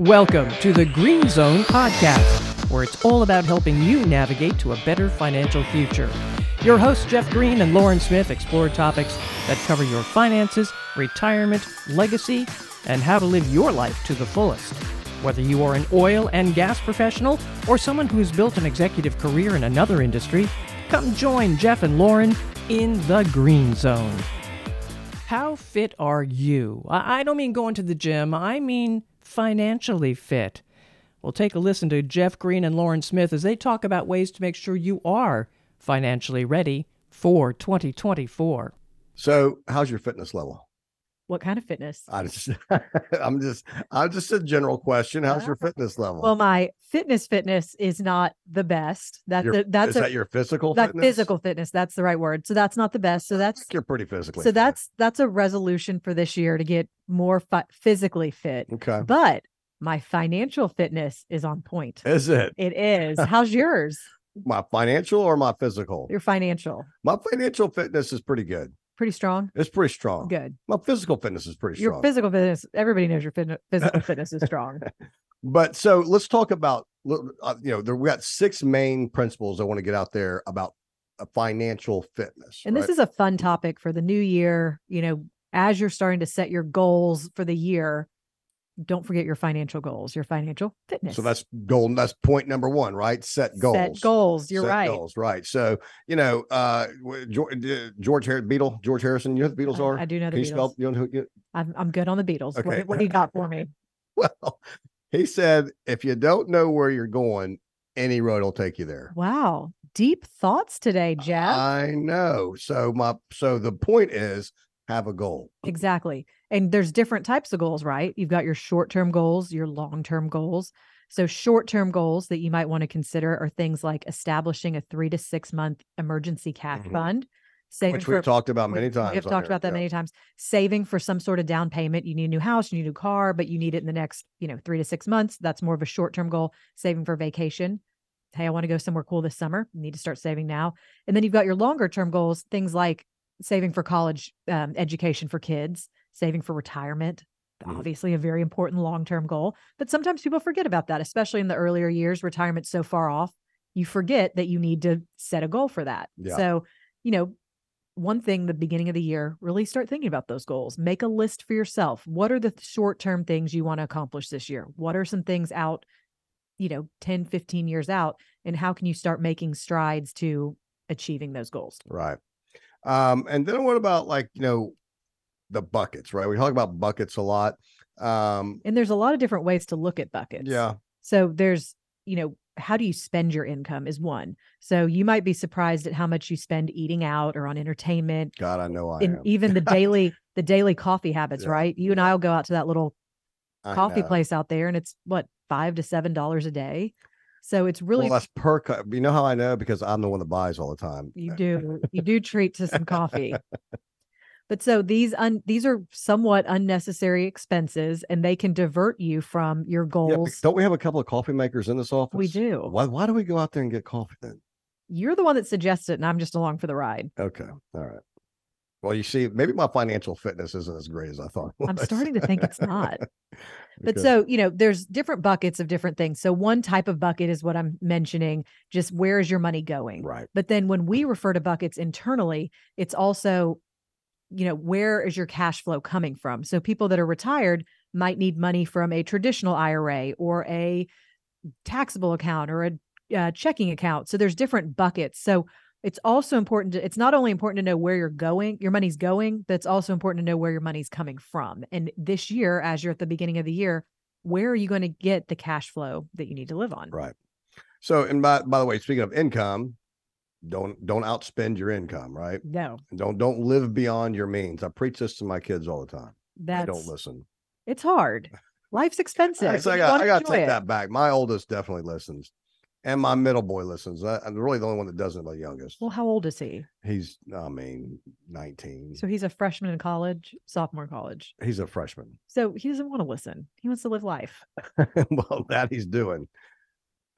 Welcome to the Green Zone Podcast, where it's all about helping you navigate to a better financial future. Your hosts, Jeff Green and Lauren Smith, explore topics that cover your finances, retirement, legacy, and how to live your life to the fullest. Whether you are an oil and gas professional or someone who has built an executive career in another industry, come join Jeff and Lauren in the Green Zone. How fit are you? I don't mean going to the gym, I mean financially fit. We'll take a listen to Jeff Green and Lauren Smith as they talk about ways to make sure you are financially ready for 2024. So, how's your fitness level? What kind of fitness? I'm just, I'm just, I'm just a general question. How's your ah. fitness level? Well, my fitness fitness is not the best. That Your- that's is a, that your physical that fitness? physical fitness. That's the right word. So that's not the best. So that's you're pretty physically. so fit. that's that's a resolution for this year to get more fi- physically fit. okay. But my financial fitness is on point. Is it It is. How's yours? my financial or my physical? Your financial My financial fitness is pretty good. Pretty strong. It's pretty strong. Good. My physical fitness is pretty strong. Your physical fitness. Everybody knows your fit- physical fitness is strong. But so let's talk about uh, you know there we got six main principles I want to get out there about a financial fitness. And this is a fun topic for the new year. You know, as you're starting to set your goals for the year, don't forget your financial goals, your financial fitness. so that's goal. That's point number one, right? Set goals. Set goals. You're Set right. Goals, right. So you know, uh, George, George Harrison, Beatle, George Harrison. You know who the Beatles I, are? I do know the Can you Beatles. spell? You know who? You, I'm, I'm good on the Beatles. Okay. What, what do you got for me? well, he said, if you don't know where you're going, any road will take you there. Wow. Deep thoughts today, Jeff. I know. So my so the point is have a goal. Exactly. And there's different types of goals, right? You've got your short term goals, your long term goals. So, short term goals that you might want to consider are things like establishing a three to six month emergency cash Mhm. fund, saving Which we've talked about many times. We've talked here, about that yeah. many times. Saving for some sort of down payment. You need a new house, you need a new car, but you need it in the next, you know, three to six months. That's more of a short term goal. Saving for vacation. Hey, I want to go somewhere cool this summer. You need to start saving now. And then you've got your longer term goals, things like saving for college um, education for kids, saving for retirement. Mhm. Obviously, a very important long term goal. But sometimes people forget about that, especially in the earlier years. Retirement's so far off. You forget that you need to set a goal for that. Yeah. So, you know, one thing the beginning of the year really start thinking about those goals make a list for yourself what are the short term things you want to accomplish this year what are some things out you know 10 15 years out and how can you start making strides to achieving those goals Right. Um, and then what about like, you know, the buckets, right? We talk about buckets a lot. Um, and there's a lot of different ways to look at buckets yeah. so there's you know how do you spend your income is one so you might be surprised at how much you spend eating out or on entertainment God, I know I and am. even the daily the daily coffee habits Yeah, right you and i'll go out to that little I coffee know. place out there and it's what five to seven dollars a day so it's really Well, that's per cup. You know how I know? Because I'm the one that buys all the time. you do you do treat to some coffee but so these un, these are somewhat unnecessary expenses and they can divert you from your goals but don't we have a couple of coffee makers in this office? we do Why, why do we go out there and get coffee then? you're the one that suggests it and i'm just along for the ride Okay. All right. Well, you see, maybe my financial fitness isn't as great as I thought. i'm starting to think it's not But Okay. so, you know, there's different buckets of different things. So one type of bucket is what I'm mentioning, just where is your money going? right. But then when we refer to buckets internally, it's also, you know, where is your cash flow coming from? So people that are retired might need money from a traditional IRA or a taxable account or a uh, checking account. So there's different buckets. So it's also important to, it's not only important to know where you're going, your money's going, but it's also important to know where your money's coming from. And this year, as you're at the beginning of the year, where are you going to get the cash flow that you need to live on? Right. So, and by, by the way, speaking of income, don't don't outspend your income, right? No, don't don't live beyond your means. I preach this to my kids all the time. They don't listen. it's hard. Life's expensive. I got I got to take it. that back. My oldest definitely listens, and my middle boy listens. I, I'm really the only one that doesn't. My youngest. Well, how old is he? He's, I mean, 19. So he's a freshman in college, sophomore college. He's a freshman. So he doesn't want to listen. He wants to live life. well, that he's doing.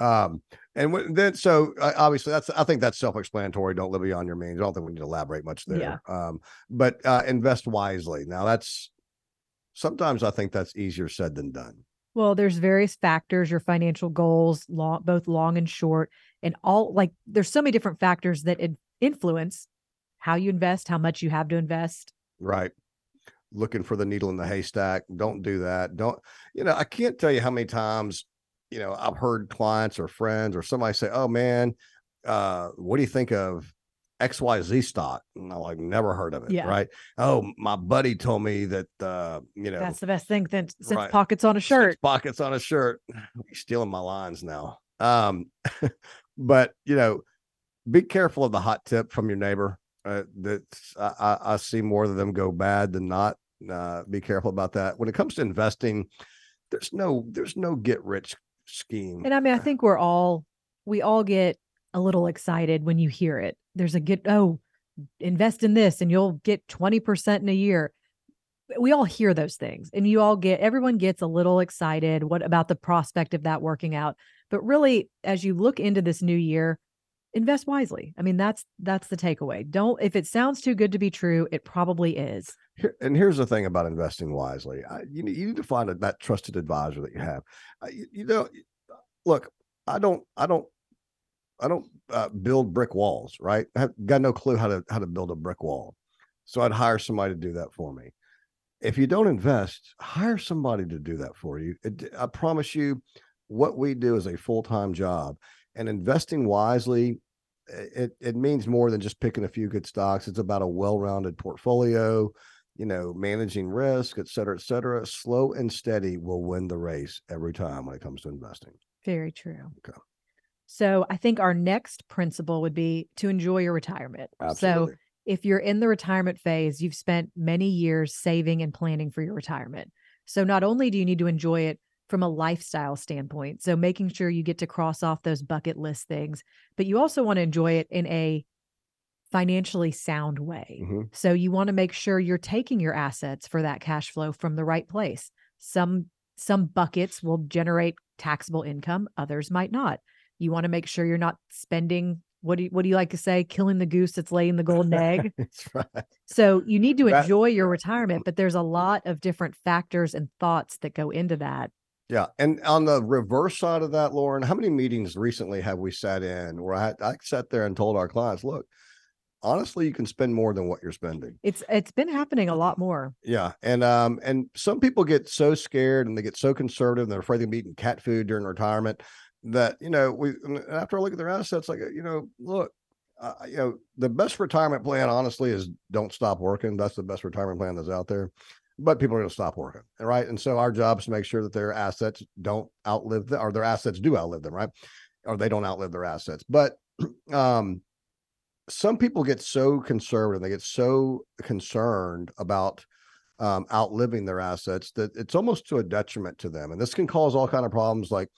Um, and then so uh, obviously that's I think that's self-explanatory. Don't live beyond your means. I don't think we need to elaborate much there. Yeah. Um, but uh, invest wisely. Now that's sometimes I think that's easier said than done. Well, there's various factors, your financial goals, long, both long and short, and all like there's so many different factors that in- influence how you invest, how much you have to invest. Right. Looking for the needle in the haystack. Don't do that. Don't, you know, I can't tell you how many times, you know, I've heard clients or friends or somebody say, Oh man, uh, what do you think of XYZ stock? And I'm like, never heard of it. Yeah. Right. Oh, my buddy told me that uh, you know, That's the best thing since, since Right. pockets on a shirt. pockets on a shirt. You're stealing my lines now. Um, but you know, be careful of the hot tip from your neighbor. Uh, that's I, I, I see more of them go bad than not. Uh, be careful about that. When it comes to investing, there's no there's no get rich scheme. And I mean, I think we're all we all get a little excited when you hear it. There's a get oh, invest in this and you'll get 20% in a year. We all hear those things and you all get everyone gets a little excited what about the prospect of that working out. But really as you look into this new year, invest wisely. I mean, that's that's the takeaway. Don't if it sounds too good to be true, it probably is. And here's the thing about investing wisely. I, you need, you need to find a, that trusted advisor that you have. I, you know, look, I don't, I don't, I don't uh, build brick walls. Right? I have got no clue how to how to build a brick wall, so I'd hire somebody to do that for me. If you don't invest, hire somebody to do that for you. It, I promise you, what we do is a full time job, and investing wisely. It, it means more than just picking a few good stocks. It's about a well-rounded portfolio you know, managing risk, et cetera, et cetera. Slow and steady will win the race every time when it comes to investing. Very true. Okay. So I think our next principle would be to enjoy your retirement. So if you're in the retirement phase, you've spent many years saving and planning for your retirement. So not only do you need to enjoy it from a lifestyle standpoint, so making sure you get to cross off those bucket list things, but you also want to enjoy it in a financially sound way. Mhm. So you want to make sure you're taking your assets for that cash flow from the right place. Some some buckets will generate taxable income, others might not. You want to make sure you're not spending what do you, what do you like to say killing the goose that's laying the golden egg. That's right. So you need to That- enjoy your retirement, but there's a lot of different factors and thoughts that go into that. Yeah. And on the reverse side of that, Lauren, how many meetings recently have we sat in where I, I sat there and told our clients, look, honestly, you can spend more than what you're spending. It's it's been happening a lot more. Yeah. And um, and some people get so scared and they get so conservative and they're afraid they'll be eating cat food during retirement that, you know, we after I look at their assets, like, you know, look, uh, you know, the best retirement plan, honestly, is don't stop working. That's the best retirement plan that's out there. But people are going to stop working, right? And so our job is to make sure that their assets don't outlive or their assets do outlive them, right? Or they don't outlive their assets. But um, some people get so conservative, they get so concerned about um, outliving their assets that it's almost to a detriment to them, and this can cause all kind of problems. Like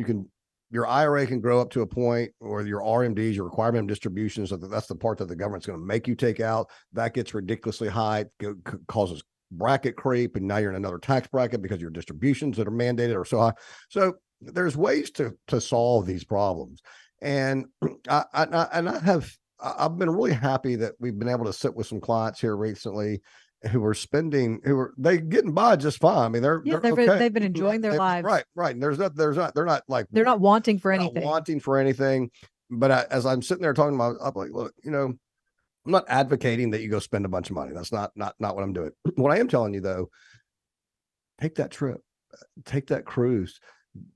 you can your IRA can grow up to a point, or your RMDs, your requirement distributions, that's the part that the government's going to make you take out. That gets ridiculously high, it causes bracket creep, and now you're in another tax bracket because your distributions that are mandated are so high. So there's ways to to solve these problems, and I I- and I have I've been really happy that we've been able to sit with some clients here recently who are spending who are they getting by just fine. I mean, they're Yeah, they're they've been- okay. they've been enjoying their They- lives. Right, right. And there's not there's not they're not like They're not wanting for not anything. wanting for anything. But I, as I'm sitting there talking about, I'm like, look, you know, I'm not advocating that you go spend a bunch of money. That's not not not what I'm doing. What I am telling you though, take that trip, take that cruise,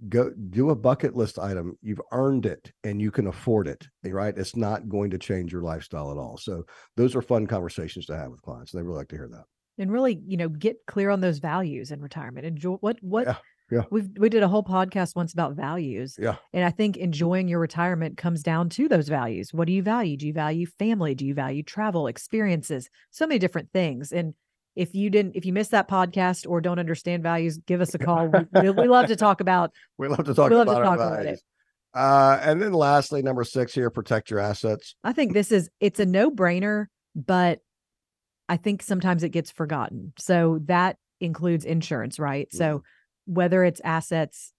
go do a bucket list item. You've earned it and you can afford it. Right? It's not going to change your lifestyle at all. So those are fun conversations to have with clients. They really like to hear that. and really you know get clear on those values in retirement enjoy what what Yeah, yeah. we've we did a whole podcast once about values Yeah. and i think enjoying your retirement comes down to those values what do you value do you value family do you value travel experiences so many different things and if you didn't if you missed that podcast or don't understand values give us a call. We, we, love to talk about We love to talk We love to about, talk about it. Uh, and then lastly, number six here, protect your assets. i think this is it's a no-brainer but i think sometimes it gets forgotten. So that includes insurance right? So whether it's assets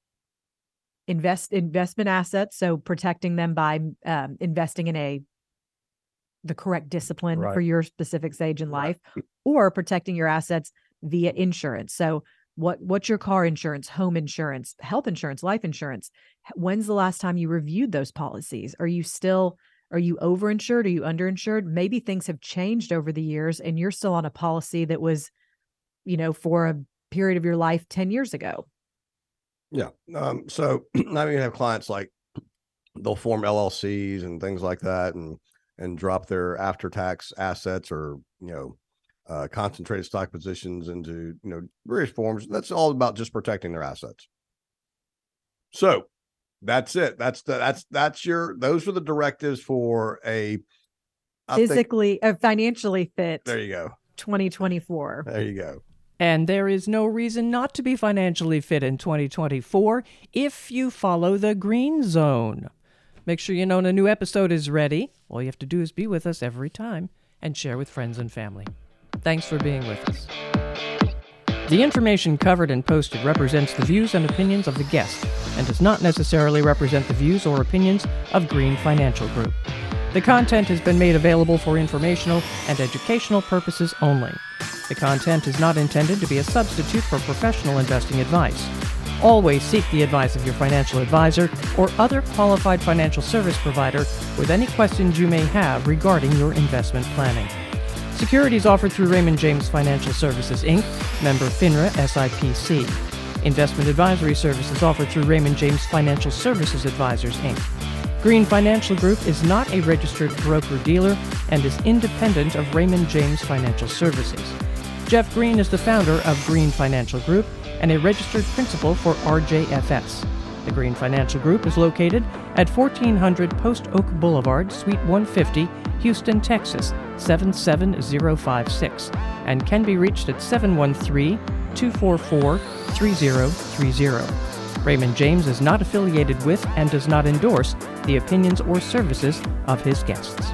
invest investment assets so protecting them by um, investing in a the correct discipline for your specific stage in Right. life or protecting your assets via insurance so what what's your car insurance, home insurance, health insurance, life insurance? When's the last time you reviewed those policies? Are you still are you overinsured? Are you underinsured? Maybe things have changed over the years and you're still on a policy that was, you know, for a period of your life 10 years ago. Yeah. Um, so I mean, have clients like they'll form LLCs and things like that and and drop their after tax assets or, you know, uh, concentrated stock positions into, you know, various forms. That's all about just protecting their assets. So that's it. That's the that's that's your those are the directives for a I physically think, uh, financially fit. There you go. 2024. There you go. And there is no reason not to be financially fit in 2024 if you follow the green zone. Make sure you know when a new episode is ready. All you have to do is be with us every time and share with friends and family. Thanks for being with us. The information covered and posted represents the views and opinions of the guest and does not necessarily represent the views or opinions of Green Financial Group. The content has been made available for informational and educational purposes only. The content is not intended to be a substitute for professional investing advice. Always seek the advice of your financial advisor or other qualified financial service provider with any questions you may have regarding your investment planning. Securities offered through Raymond James Financial Services, Inc., member FINRA SIPC. Investment advisory services offered through Raymond James Financial Services Advisors, Inc. Green Financial Group is not a registered broker dealer and is independent of Raymond James Financial Services. Jeff Green is the founder of Green Financial Group and a registered principal for RJFS. The Green Financial Group is located at 1400 Post Oak Boulevard, Suite 150, Houston, Texas 77056, and can be reached at 713 244 3030. Raymond James is not affiliated with and does not endorse the opinions or services of his guests.